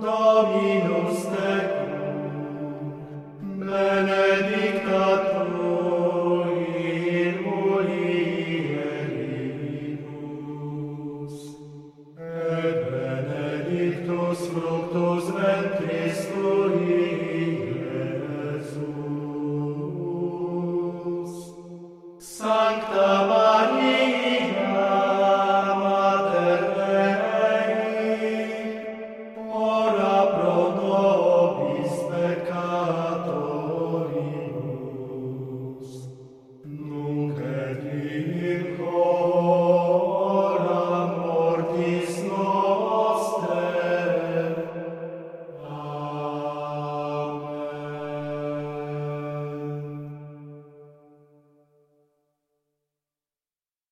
Dominus tecum, benedicta tu in mulieribus, et benedictus fructus ventris tui, Iesus. Sancta Maria,